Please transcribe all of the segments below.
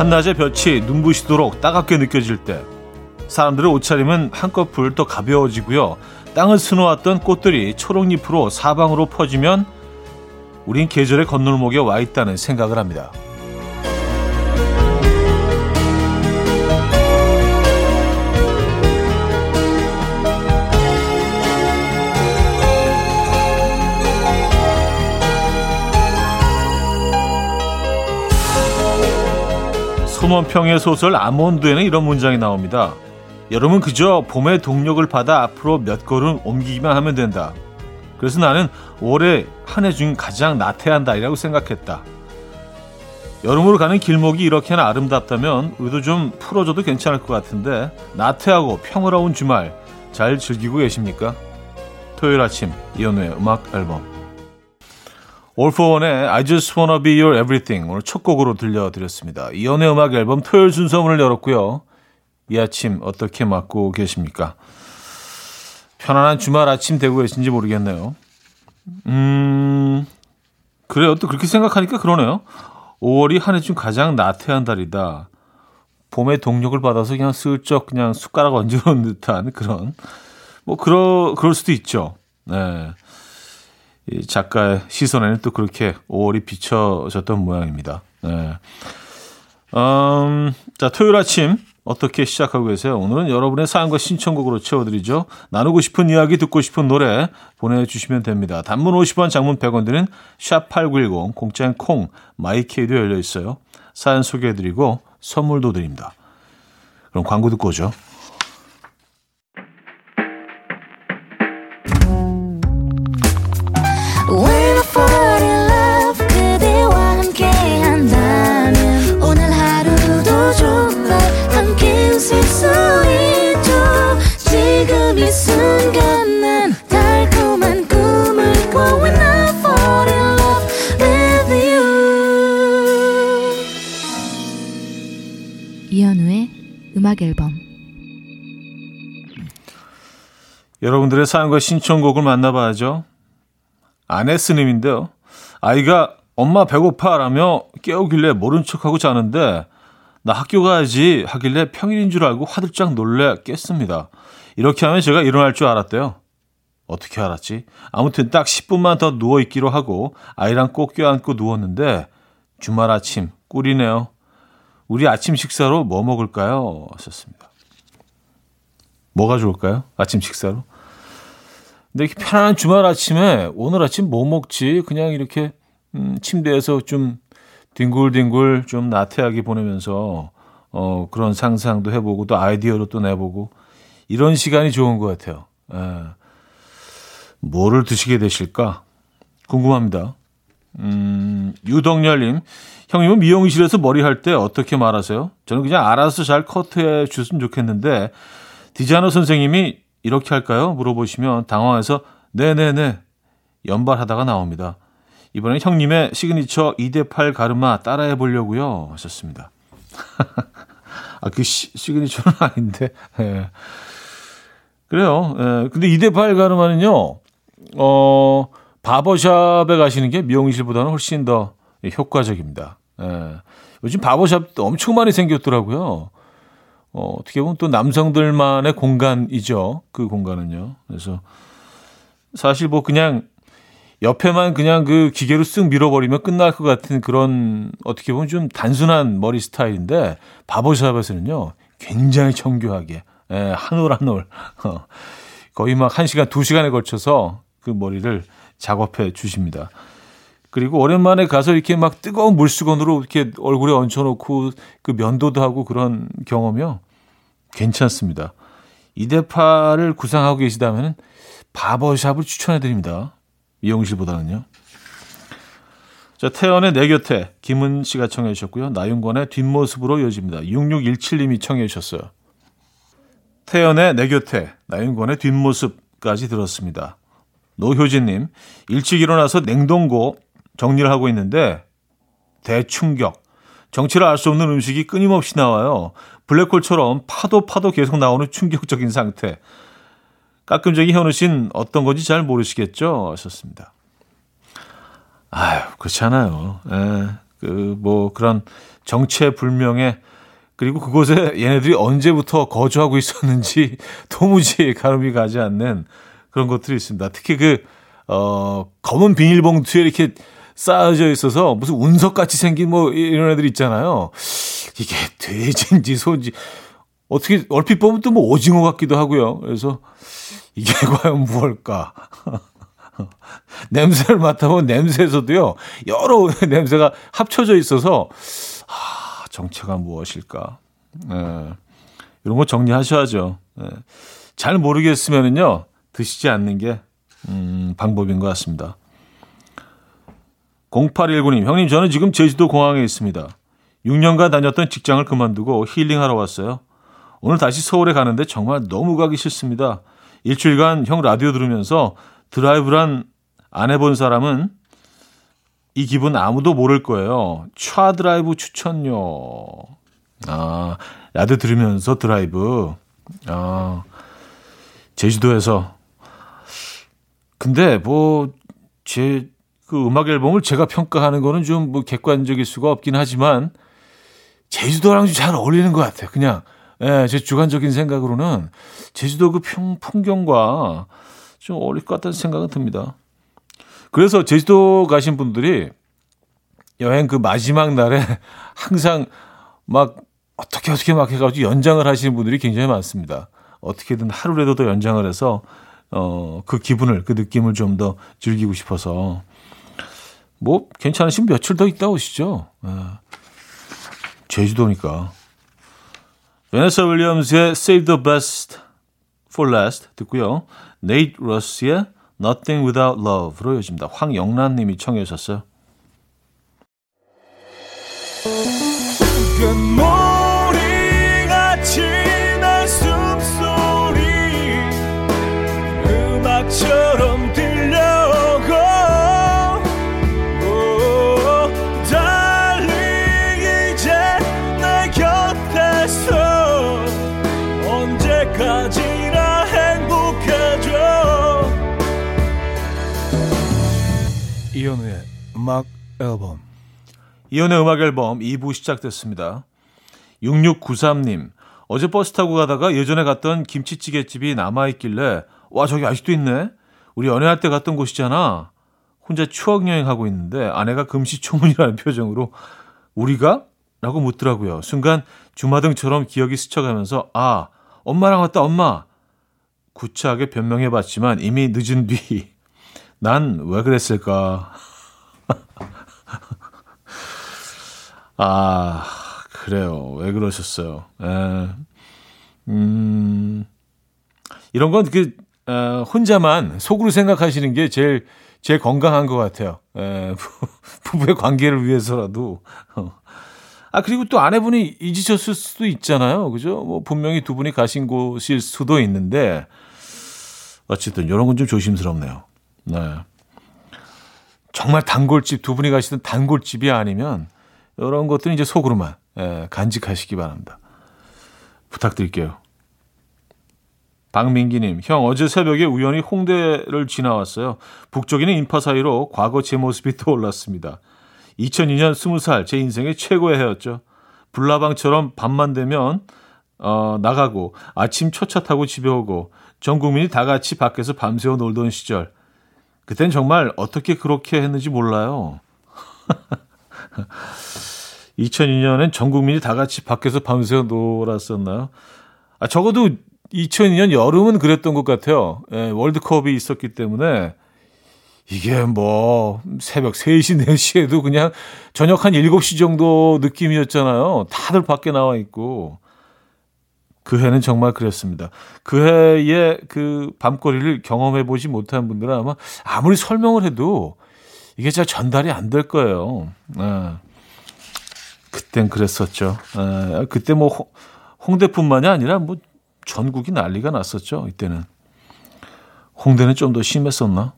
한낮의 볕이 눈부시도록 따갑게 느껴질 때 사람들의 옷차림은 한꺼풀 더 가벼워지고요. 땅을 스놓았던 꽃들이 초록잎으로 사방으로 퍼지면 우린 계절의 건널목에 와 있다는 생각을 합니다. 손원평의 소설 아몬드에는 이런 문장이 나옵니다. 여러분 그저 봄의 동력을 받아 앞으로 몇 걸음 옮기기만 하면 된다. 그래서 나는 올해 한 해 중 가장 나태한 달이라고 생각했다. 여름으로 가는 길목이 이렇게나 아름답다면 우리도 좀 풀어줘도 괜찮을 것 같은데 나태하고 평화로운 주말 잘 즐기고 계십니까? 토요일 아침 이연우의 음악 앨범 One의 I Just Wanna Be Your Everything 오늘 첫 곡으로 들려드렸습니다. 이연의 음악 앨범 토요일 순서문을 열었고요. 이 아침 어떻게 맞고 계십니까? 편안한 주말 아침 되고 계신지 모르겠네요. 음, 그래요. 또 그렇게 생각하니까 그러네요. 5월이 한 해 중 가장 나태한 달이다. 봄의 동력을 받아서 그냥 슬쩍 그냥 숟가락 얹어놓은 듯한 그런, 뭐, 그러, 그럴 수도 있죠. 네. 이 작가의 시선에는 또 그렇게 5월이 비춰졌던 모양입니다. 네. 음, 자, 토요일 아침 어떻게 시작하고 계세요? 오늘은 여러분의 사연과 신청곡으로 채워드리죠. 나누고 싶은 이야기, 듣고 싶은 노래 보내주시면 됩니다. 단문 50원, 장문 100원 드는 샵8910, 공짜인 콩, 마이케이도 열려 있어요. 사연 소개해드리고 선물도 드립니다. 그럼 광고 듣고 오죠. 음악 앨범 여러분들의 사연과 신청곡을 만나봐야죠. 아네스님인데요. 아이가 엄마 배고파라며 깨우길래 모른 척하고 자는데 나 학교 가야지 하길래 평일인 줄 알고 화들짝 놀래 깼습니다. 이렇게 하면 제가 일어날 줄 알았대요. 어떻게 알았지? 아무튼 딱 10분만 더 누워있기로 하고 아이랑 꼭 껴안고 누웠는데 주말 아침 꿀이네요. 우리 아침 식사로 뭐 먹을까요? 하셨습니다. 뭐가 좋을까요? 아침 식사로? 근데 이렇게 편안한 주말 아침에 오늘 아침 뭐 먹지? 그냥 이렇게 음, 침대에서 좀 뒹굴뒹굴 좀 나태하게 보내면서 어, 그런 상상도 해보고 또 아이디어로 또 내보고 이런 시간이 좋은 것 같아요. 에. 뭐를 드시게 되실까? 궁금합니다. 음, 유덕열님, 형님은 미용실에서 머리 할 때 어떻게 말하세요? 저는 그냥 알아서 잘 커트해 주셨으면 좋겠는데 디자이너 선생님이 이렇게 할까요? 물어보시면 당황해서 네네네 연발하다가 나옵니다. 이번엔 형님의 시그니처 2대8 가르마 따라해 보려고요 하셨습니다. 아, 그 시, signature는 아닌데. 예. 그래요. 예. 근데 2대8 가르마는요, 어, 바버샵에 가시는 게 미용실보다는 훨씬 더 효과적입니다. 예. 요즘 바버샵도 엄청 많이 생겼더라고요. 어, 어떻게 보면 또 남성들만의 공간이죠. 그 공간은요. 그래서 사실 뭐 그냥 옆에만 그냥 그 기계로 쓱 밀어버리면 끝날 것 같은 그런 어떻게 보면 좀 단순한 머리 스타일인데 바버샵에서는요 굉장히 정교하게 예, 한올 한올 어, 거의 막 1시간, 2시간에 걸쳐서 그 머리를 작업해 주십니다. 그리고 오랜만에 가서 이렇게 막 뜨거운 물수건으로 이렇게 얼굴에 얹혀놓고 그 면도도 하고 그런 경험이요. 괜찮습니다. 이대파를 구상하고 계시다면 바버샵을 추천해 드립니다. 미용실보다는요. 자, 태연의 내 곁에 김은 씨가 청해 주셨고요. 나윤권의 뒷모습으로 이어집니다. 6617님이 청해 주셨어요. 태연의 내 곁에 나윤권의 뒷모습까지 들었습니다. 노효진님, 일찍 일어나서 냉동고 정리를 하고 있는데 대충격. 정체를 알 수 없는 음식이 끊임없이 나와요. 블랙홀처럼 파도 파도 계속 나오는 충격적인 상태. 가끔적인 현우 씨는 어떤 건지 잘 모르시겠죠? 하셨습니다. 아유, 그렇잖아요. 예, 그, 뭐, 그런 정체불명의 그리고 그곳에 얘네들이 언제부터 거주하고 있었는지 도무지 가름이 가지 않는 그런 것들이 있습니다. 특히 그, 어, 검은 비닐봉투에 이렇게 쌓여져 있어서 무슨 운석같이 생긴 뭐 이런 애들 있잖아요. 이게 돼지인지 소인지 어떻게 얼핏 보면 또 뭐 오징어 같기도 하고요. 그래서 이게 과연 무엇일까? 냄새를 맡아보면 냄새에서도요 여러 냄새가 합쳐져 있어서 아, 정체가 무엇일까? 예, 이런 거 정리하셔야죠. 예, 잘 모르겠으면은요 드시지 않는 게 음, 방법인 것 같습니다. 0819님, 형님, 저는 지금 제주도 공항에 있습니다. 6년간 다녔던 직장을 그만두고 힐링하러 왔어요. 오늘 다시 서울에 가는데 정말 너무 가기 싫습니다. 일주일간 형 라디오 들으면서 드라이브 안 해본 사람은 이 기분 아무도 모를 거예요. 차 드라이브 추천요. 아, 라디오 들으면서 드라이브. 아, 제주도에서. 근데 뭐, 제, 그 음악 앨범을 제가 평가하는 거는 좀 뭐 객관적일 수가 없긴 하지만 제주도랑 좀잘 어울리는 것 같아요. 그냥 예, 제 주관적인 생각으로는 제주도 그 풍, 풍경과 좀 어울릴 것 같다는 생각은 듭니다. 그래서 제주도 가신 분들이 여행 그 마지막 날에 항상 막 어떻게 어떻게 막 해가지고 연장을 하시는 분들이 굉장히 많습니다. 어떻게든 하루라도 더 연장을 해서 어, 그 기분을, 그 느낌을 좀 더 즐기고 싶어서 뭐 괜찮으시면 며칠 더 있다 오시죠. 네. 제주도니까. 베네사 윌리엄스의 Save the Best for Last 듣고요. 네이트 러스의 Nothing Without Love로 이어집니다. 황영란 님이 청해 주셨어요. 이현우의 음악 앨범 이현우의 음악 앨범 2부 시작됐습니다. 6693님 어제 버스 타고 가다가 예전에 갔던 김치찌개집이 남아있길래 와 저기 아직도 있네 우리 연애할 때 갔던 곳이잖아 혼자 추억 여행하고 있는데 아내가 금시초문이라는 표정으로 우리가? 라고 묻더라고요. 순간 주마등처럼 기억이 스쳐가면서 아 엄마랑 왔다 엄마 구차하게 변명해 봤지만 이미 늦은 뒤 난 왜 그랬을까? 아, 그래요. 왜 그러셨어요? 에, 예. 음, 이런 건 그, 어, 혼자만 속으로 생각하시는 게 제일, 제일 건강한 것 같아요. 에, 예, 부부의 관계를 위해서라도. 어. 아, 그리고 또 아내분이 잊으셨을 수도 있잖아요. 그죠? 뭐, 분명히 두 분이 가신 곳일 수도 있는데, 어쨌든, 이런 건 좀 조심스럽네요. 네. 정말 단골집 두 분이 가시던 단골집이 아니면 이런 것들은 이제 속으로만 예, 간직하시기 바랍니다. 부탁드릴게요. 박민기님, 형 어제 새벽에 우연히 홍대를 지나왔어요. 북쪽에는 인파 사이로 과거 제 모습이 떠올랐습니다. 2002년 20살 제 인생의 최고의 해였죠. 불나방처럼 밤만 되면 어, 나가고 아침 초차 타고 집에 오고 전 국민이 다 같이 밖에서 밤새워 놀던 시절. 그땐 정말 어떻게 그렇게 했는지 몰라요. 2002년엔 전 국민이 다 같이 밖에서 밤새 놀았었나요? 아, 적어도 2002년 여름은 그랬던 것 같아요. 예, 월드컵이 있었기 때문에 이게 뭐 새벽 3시, 4시에도 그냥 저녁 한 7시 정도 느낌이었잖아요. 다들 밖에 나와 있고. 그 해는 정말 그랬습니다. 그 해의 그 밤거리를 경험해 보지 못한 분들은 아마 아무리 설명을 해도 이게 잘 전달이 안 될 거예요. 네. 그땐 그랬었죠. 네. 그때 뭐 홍대뿐만이 아니라 뭐 전국이 난리가 났었죠. 이때는 홍대는 좀 더 심했었나?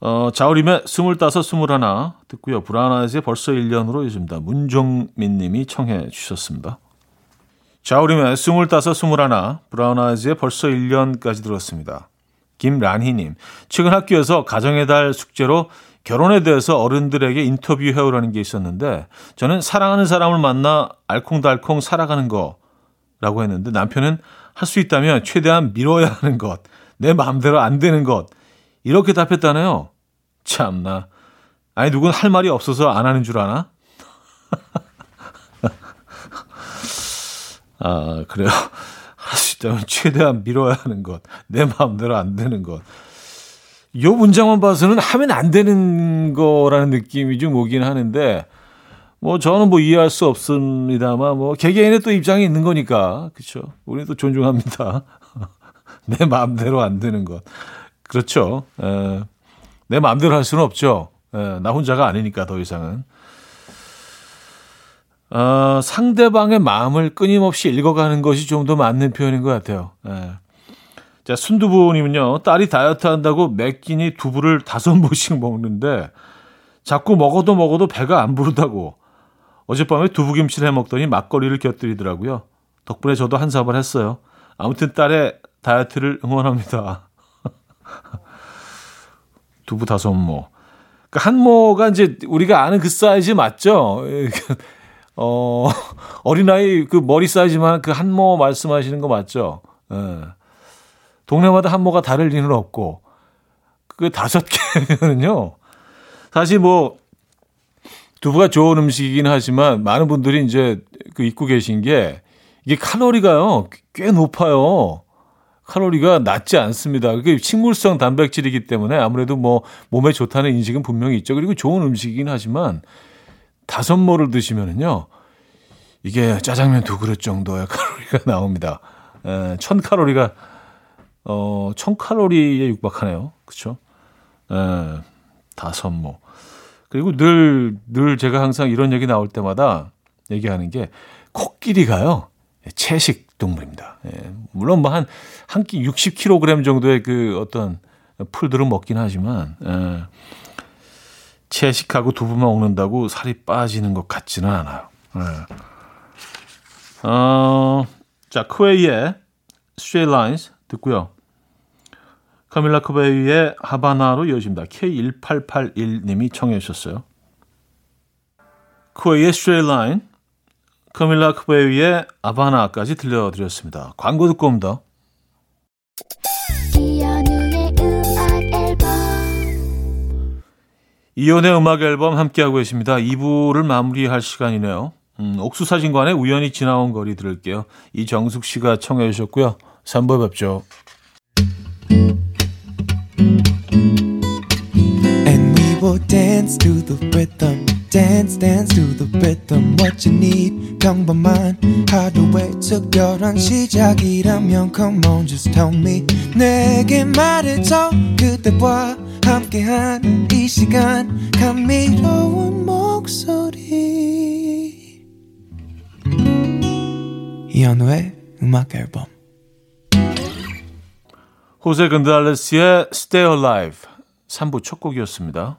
어, 자우림의 스물다섯, 스물하나 듣고요. 브라운 아이즈의 벌써 1년으로 요즘다. 문종민 님이 청해 주셨습니다. 자우림의 스물다섯, 스물하나, 브라운 아이즈의 벌써 1년까지 들었습니다. 김란희 님, 최근 학교에서 가정의 달 숙제로 결혼에 대해서 어른들에게 인터뷰해오라는 게 있었는데 저는 사랑하는 사람을 만나 알콩달콩 살아가는 거 라고 했는데 남편은 할 수 있다면 최대한 미뤄야 하는 것, 내 마음대로 안 되는 것 이렇게 답했다네요. 참나. 아니 누군 할 말이 없어서 안 하는 줄 아나? 아 그래요. 할 수 있다면 최대한 미뤄야 하는 것, 내 마음대로 안 되는 것. 요 문장만 봐서는 하면 안 되는 거라는 느낌이 좀 오긴 하는데, 뭐 저는 뭐 이해할 수 없습니다만, 뭐 개개인의 또 입장이 있는 거니까, 그렇죠. 우리는 또 존중합니다. 내 마음대로 안 되는 것, 그렇죠. 에, 내 마음대로 할 수는 없죠. 에, 나 혼자가 아니니까 더 이상은. 어, 상대방의 마음을 끊임없이 읽어가는 것이 좀 더 맞는 표현인 것 같아요. 에. 자, 순두부님은요, 딸이 다이어트 한다고 몇 끼니 두부를 다섯 모씩 먹는데 자꾸 먹어도 먹어도 배가 안 부르다고 어젯밤에 두부김치를 해 먹더니 막걸리를 곁들이더라고요. 덕분에 저도 한 사발 했어요. 아무튼 딸의 다이어트를 응원합니다. 두부 다섯 모. 그 한모가 이제 우리가 아는 그 사이즈 맞죠? 어, 어린아이 그 머리 사이즈만 그 한모 말씀하시는 거 맞죠? 예. 동네마다 한모가 다를 리는 없고 그 다섯 개는요. 사실 뭐 두부가 좋은 음식이긴 하지만 많은 분들이 이제 그 잊고 계신 게 이게 칼로리가요 꽤 높아요. 칼로리가 낮지 않습니다. 그게 식물성 단백질이기 때문에 아무래도 뭐 몸에 좋다는 인식은 분명히 있죠. 그리고 좋은 음식이긴 하지만 다섯 모를 드시면은요 이게 짜장면 두 그릇 정도의 칼로리가 나옵니다. 에, 천 칼로리가 어, 1000칼로리에 육박하네요. 예, 다섯 모. 그리고 늘, 늘 제가 항상 이런 얘기 나올 때마다 얘기하는 게 코끼리가요. 채식 동물입니다. 예, 물론 뭐 한, 한 끼 60kg 정도의 그 어떤 풀들은 먹긴 하지만, 예, 채식하고 두부만 먹는다고 살이 빠지는 것 같지는 않아요. 예. 어, 자, 크웨이의 Straight 듣고요. 카밀라 코베이의 하바나로 이어집니다. K1881님이 청해 주셨어요. 쿠웨이의 Straight Line, 카밀라 코베이의 아바나까지 들려드렸습니다. 광고 듣고 옵니다. 이연의 음악 앨범 함께하고 계십니다. 2부를 마무리할 시간이네요. 음, 옥수사진관에 우연히 지나온 거리 들을게요. 이정숙 씨가 청해 주셨고요. 3부에 뵙죠. Dance to the rhythm. Dance, dance to the rhythm. What you need, 평범한 하루의 특별한 시작이라면 Come on, just tell me. 내게 말해줘. 그대와 함께한 이 시간. 감미로운 목소리. 이현우의 음악 앨범. 호세 근달레스의 Stay Alive 3부 첫 곡이었습니다.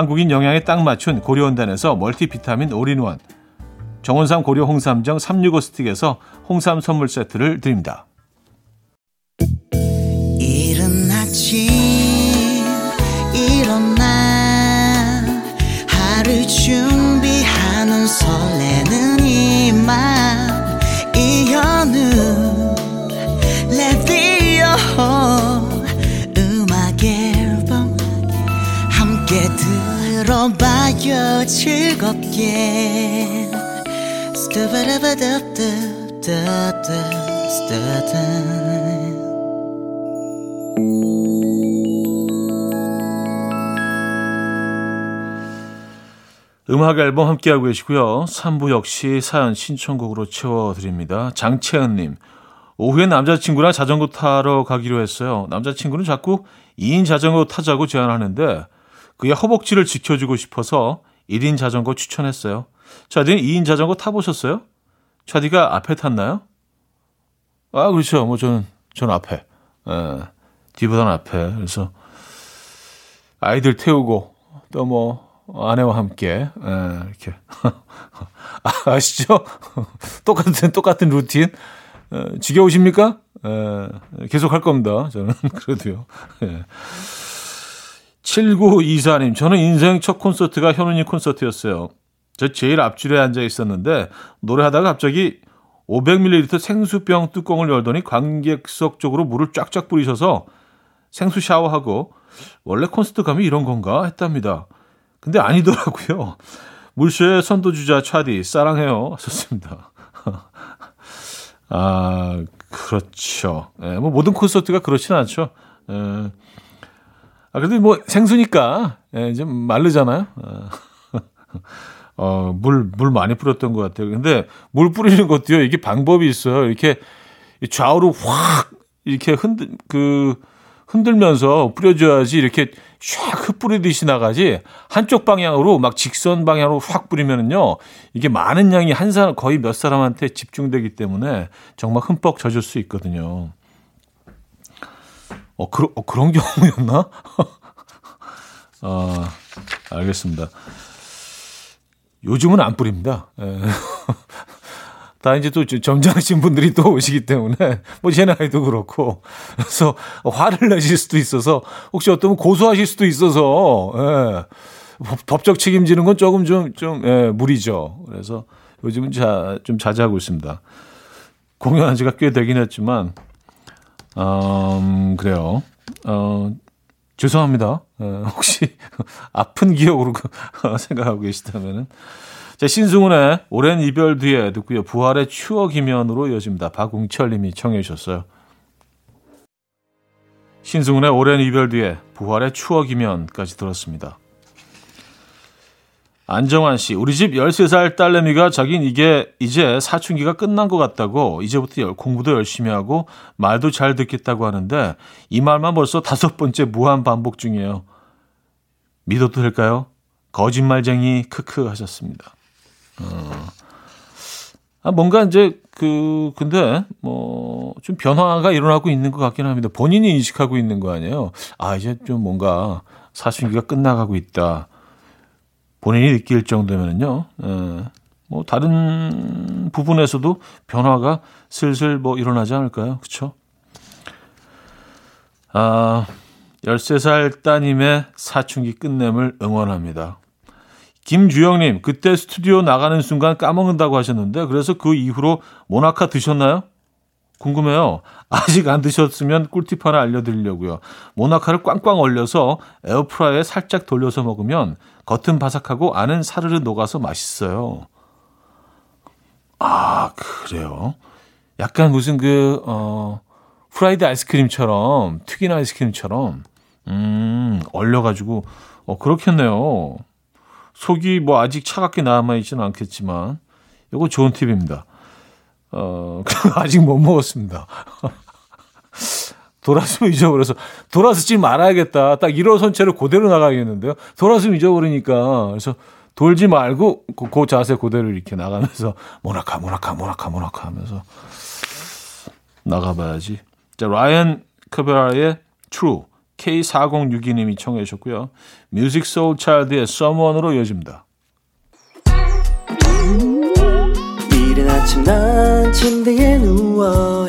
한국인 영양에 딱 맞춘 고려은단에서 멀티비타민 올인원 정원삼 고려 홍삼정 365 스틱에서 홍삼 선물 세트를 드립니다. 일어났지 일어나 하루 준비하는 설레는 이맘 이현우 함께 들어봐요 즐겁게 음악 앨범 함께하고 계시고요. 3부 역시 사연 신청곡으로 채워드립니다. 장채은님. 오후에 남자친구랑 자전거 타러 가기로 했어요. 남자친구는 자꾸 2인 자전거 타자고 제안하는데 그의 허벅지를 지켜주고 싶어서 1인 자전거 추천했어요. 차디는 2인 자전거 타보셨어요? 차디가 앞에 탔나요? 아, 그렇죠. 뭐 저는, 저는 앞에. 에, 예, 뒤보다는 앞에. 그래서 아이들 태우고 또 뭐 아내와 함께 에, 예, 이렇게 아, 아시죠? 똑같은 똑같은 루틴. 에, 어, 지겨우십니까? 에, 계속 할 겁니다. 저는 그래도요. 예. 7924님, 저는 인생 첫 콘서트가 현우님 콘서트였어요. 저 제일 앞줄에 앉아 있었는데 노래하다가 갑자기 500ml 생수병 뚜껑을 열더니 관객석 쪽으로 물을 쫙쫙 뿌리셔서 생수 샤워하고 원래 콘서트 가면 이런 건가 했답니다. 근데 아니더라고요. 물쇼의 선도주자 차디 사랑해요 하셨습니다. 아 그렇죠. 예, 뭐 모든 콘서트가 그렇지는 않죠. 예. 아 그래도 뭐 생수니까 예, 좀 마르잖아요. 아. 어, 물, 물 많이 뿌렸던 것 같아요. 근데 물 뿌리는 것도요, 이게 방법이 있어요. 이렇게 좌우로 확, 이렇게 흔들, 그, 흔들면서 뿌려줘야지 이렇게 샥 흩뿌리듯이 나가지 한쪽 방향으로 막 직선 방향으로 확 뿌리면은요 이게 많은 양이 한 사람 거의 몇 사람한테 집중되기 때문에 정말 흠뻑 젖을 수 있거든요. 어, 그러, 어 그런 경우였나? 어, 알겠습니다. 요즘은 안 뿌립니다. 예. 다 이제 또 점잖으신 분들이 또 오시기 때문에 뭐 제 나이도 그렇고 그래서 화를 내실 수도 있어서 혹시 어떤 고소하실 수도 있어서 예. 법적 책임지는 건 조금 좀좀 예, 무리죠. 그래서 요즘은 자, 좀 자제하고 있습니다. 공연한 지가 꽤 되긴 했지만 음, 그래요. 어, 죄송합니다. 어, 혹시 아픈 기억으로 그, 생각하고 계시다면은. 자, 신승훈의 오랜 이별 뒤에 듣고요. 부활의 추억이면으로 이어집니다. 박웅철 님이 청해 주셨어요. 신승훈의 오랜 이별 뒤에 부활의 추억이면까지 들었습니다. 안정환 씨, 우리 집 13살 딸내미가 자긴 이게 이제 사춘기가 끝난 것 같다고 이제부터 공부도 열심히 하고 말도 잘 듣겠다고 하는데 이 말만 벌써 다섯 번째 무한 반복 중이에요. 믿어도 될까요? 거짓말쟁이 크크 하셨습니다. 어. 아, 뭔가 이제 그 근데 뭐 좀 변화가 일어나고 있는 것 같긴 합니다. 본인이 인식하고 있는 거 아니에요. 아, 이제 좀 뭔가 사춘기가 끝나가고 있다. 본인이 느낄 정도면은요, 에, 뭐 다른 부분에서도 변화가 슬슬 뭐 일어나지 않을까요? 그렇죠? 아, 13살 따님의 사춘기 끝냄을 응원합니다. 김주영님, 그때 스튜디오 나가는 순간 까먹는다고 하셨는데, 그래서 그 이후로 모나카 드셨나요? 궁금해요. 아직 안 드셨으면 꿀팁 하나 알려드리려고요. 모나카를 꽝꽝 얼려서 에어프라이에 살짝 돌려서 먹으면 겉은 바삭하고 안은 사르르 녹아서 맛있어요. 아, 그래요? 약간 무슨 그, 어, 프라이드 아이스크림처럼, 튀긴 아이스크림처럼, 음, 얼려가지고, 어, 그렇겠네요. 속이 뭐 아직 차갑게 남아있지는 않겠지만, 이거 좋은 팁입니다. 어, 아직 못 먹었습니다. 돌았으면 잊어버려서 돌아서지 말아야겠다. 딱 일어선 채로 그대로 나가야겠는데요. 돌았으면 잊어버리니까 그래서 돌지 말고 그, 그 자세 그대로 이렇게 나가면서 모나카 모나카 모나카 모나카 하면서 나가봐야지. 자 라이언 카브레라의 True K4062님이 청해 주셨고요. 뮤직 소울 차일드의 Someone으로 이어집니다. 이른 아침 난 침대에 누워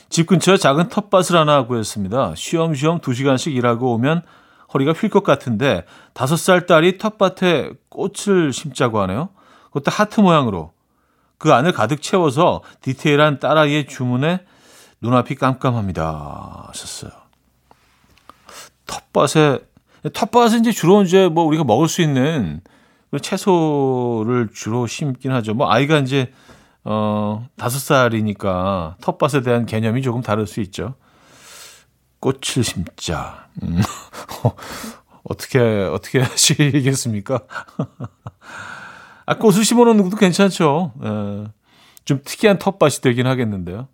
집 근처에 작은 텃밭을 하나 구했습니다. 쉬엄쉬엄 2시간씩 일하고 오면 허리가 휠 것 같은데 5살 딸이 텃밭에 꽃을 심자고 하네요. 그것도 하트 모양으로. 그 안을 가득 채워서 디테일한 딸아이의 주문에 눈앞이 깜깜합니다. 하셨어요. 텃밭에, 텃밭은 이제 주로 이제 뭐 우리가 먹을 수 있는 채소를 주로 심긴 하죠. 뭐 아이가 이제 어, 다섯 살이니까 텃밭에 대한 개념이 조금 다를 수 있죠. 꽃을 심자. 음. 어떻게, 어떻게 하시겠습니까? 아, 꽃을 심어 놓는 것도 괜찮죠. 에, 예. 좀 특이한 텃밭이 되긴 하겠는데요.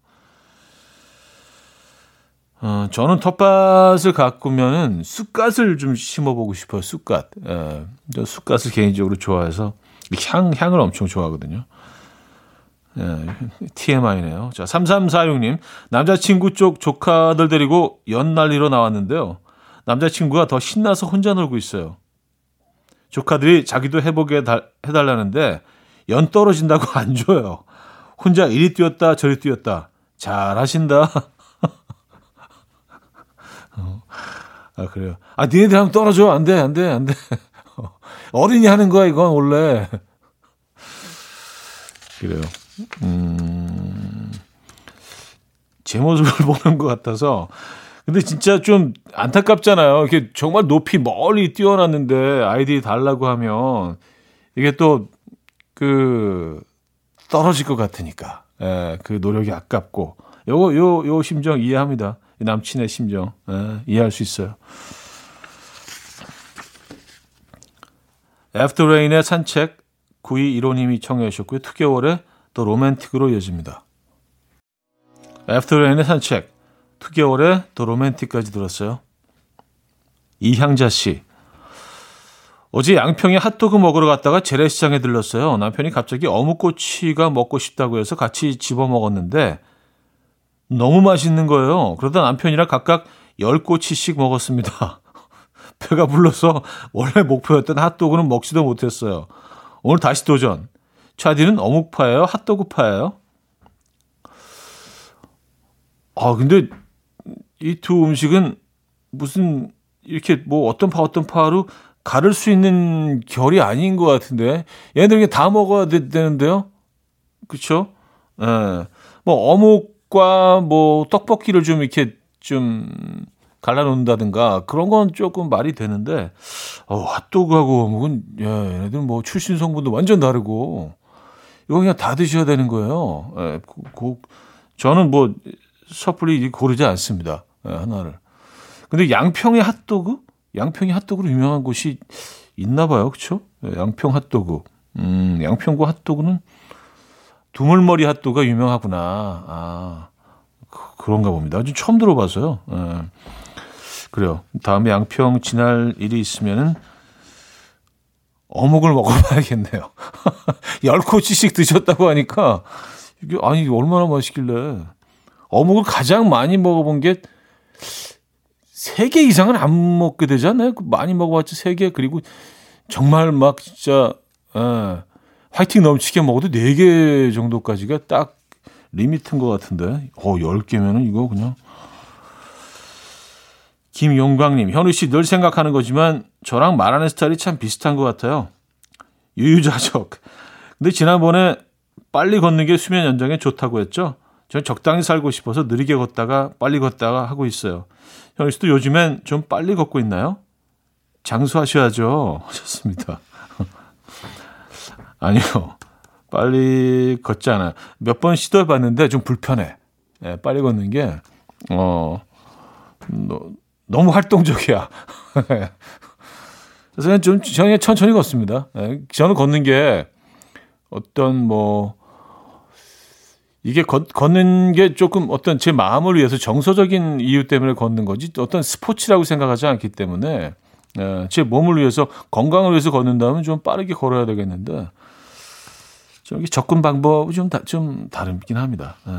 어, 저는 텃밭을 가꾸면은 쑥갓을 좀 심어보고 싶어요. 쑥갓. 에, 저 쑥갓을 개인적으로 좋아해서 향, 향을 엄청 좋아하거든요. 예, TMI네요. 자, 3346님. 남자친구 쪽 조카들 데리고 연날리러 나왔는데요. 남자친구가 더 신나서 혼자 놀고 있어요. 조카들이 자기도 해보게 해달라는데 연 떨어진다고 안 줘요. 혼자 이리 뛰었다 저리 뛰었다. 잘하신다. 어, 아 그래요. 아 니네들 하면 떨어져 안 돼 안 돼 안 돼. 어린이 하는 거야 이건 원래. 그래요. 음, 제 모습을 보는 것 같아서. 근데 진짜 좀 안타깝잖아요. 이게 정말 높이 멀리 뛰어났는데 아이들이 달라고 하면 이게 또 그 떨어질 것 같으니까. 예, 그 노력이 아깝고. 요거, 요, 요 심정 이해합니다. 남친의 심정. 예, 이해할 수 있어요. 애프터 레인의 산책 9215님이 청해 주셨고요. 2개월에 또 로맨틱으로 이어집니다. 애프터레인의 산책, 2개월에 또 로맨틱까지 들었어요. 이향자 씨. 어제 양평에 핫도그 먹으러 갔다가 재래시장에 들렀어요. 남편이 갑자기 어묵꼬치가 먹고 싶다고 해서 같이 집어 먹었는데 너무 맛있는 거예요. 그러다 남편이랑 각각 10꼬치씩 먹었습니다. 배가 불러서 원래 목표였던 핫도그는 먹지도 못했어요. 오늘 다시 도전. 차디는 어묵파예요? 핫도그파예요? 아, 근데 이 두 음식은 무슨 이렇게 뭐 어떤 파 어떤 파로 가를 수 있는 결이 아닌 것 같은데 얘네들 이게 다 먹어야 되, 는데요 그렇죠? 예. 뭐 어묵과 뭐 떡볶이를 좀 이렇게 좀 갈라놓는다든가 그런 건 조금 말이 되는데 어, 핫도그하고 어묵은 야, 얘네들 뭐 출신 성분도 완전 다르고 이거 그냥 다 드셔야 되는 거예요. 예, 고, 고, 저는 뭐 섣불리 고르지 않습니다. 예, 하나를. 근데 양평의 핫도그? 양평이 핫도그로 유명한 곳이 있나 봐요. 그렇죠? 예, 양평 핫도그. 음, 양평구 핫도그는 두물머리 핫도그가 유명하구나. 아, 그, 런가 봅니다. 아주 처음 들어봐서요. 예. 그래요. 다음에 양평 지날 일이 있으면은 어묵을 먹어봐야겠네요. 열 코치씩 드셨다고 하니까 이게 아니 얼마나 맛있길래 어묵을 가장 많이 먹어본 게세개 이상은 안 먹게 되잖아요. 그 많이 먹어봤지 세개 그리고 정말 막 진짜 에, 화이팅 넘치게 먹어도 네개 정도까지가 딱 리미트인 것 같은데 어 10개면은 이거 그냥 김용광님, 현우 씨 늘 생각하는 거지만 저랑 말하는 스타일이 참 비슷한 것 같아요. 유유자적. 근데 지난번에 빨리 걷는 게 수면 연장에 좋다고 했죠. 전 적당히 살고 싶어서 느리게 걷다가 빨리 걷다가 하고 있어요. 현우 씨도 요즘엔 좀 빨리 걷고 있나요? 장수하셔야죠. 하셨습니다. 아니요. 빨리 걷지 않아요. 몇 번 시도해봤는데 좀 불편해. 예, 빨리 걷는 게, 어, 너, 너무 활동적이야. 그래서 좀 저는 천천히 걷습니다. 예, 저는 걷는 게 어떤 뭐 이게 걷, 걷는 게 조금 어떤 제 마음을 위해서 정서적인 이유 때문에 걷는 거지 어떤 스포츠라고 생각하지 않기 때문에 예, 제 몸을 위해서 건강을 위해서 걷는다면 좀 빠르게 걸어야 되겠는데 저기 접근 방법이 좀, 다, 좀 다르긴 합니다. 예.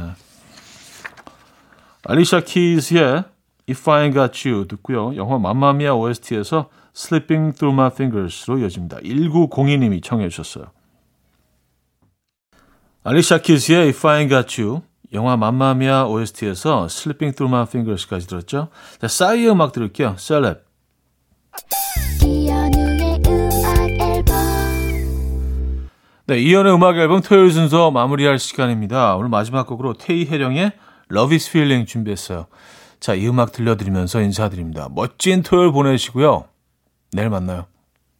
알리샤 키즈의 If I Got You 듣고요. 영화 맘마미아 OST에서 Slipping Through My Fingers로 이어집니다. 1902님이 청해 주셨어요. 알리샤 키즈의 If I Got You 영화 맘마미아 OST에서 Slipping Through My Fingers까지 들었죠. 자, 싸이의 음악 들을게요. 셀럽. 네, 이연의 음악 앨범 토요일 순서 마무리할 시간입니다. 오늘 마지막 곡으로 테이 해령의 Love is Feeling 준비했어요. 자, 이 음악 들려드리면서 인사드립니다. 멋진 토요일 보내시고요. 내일 만나요.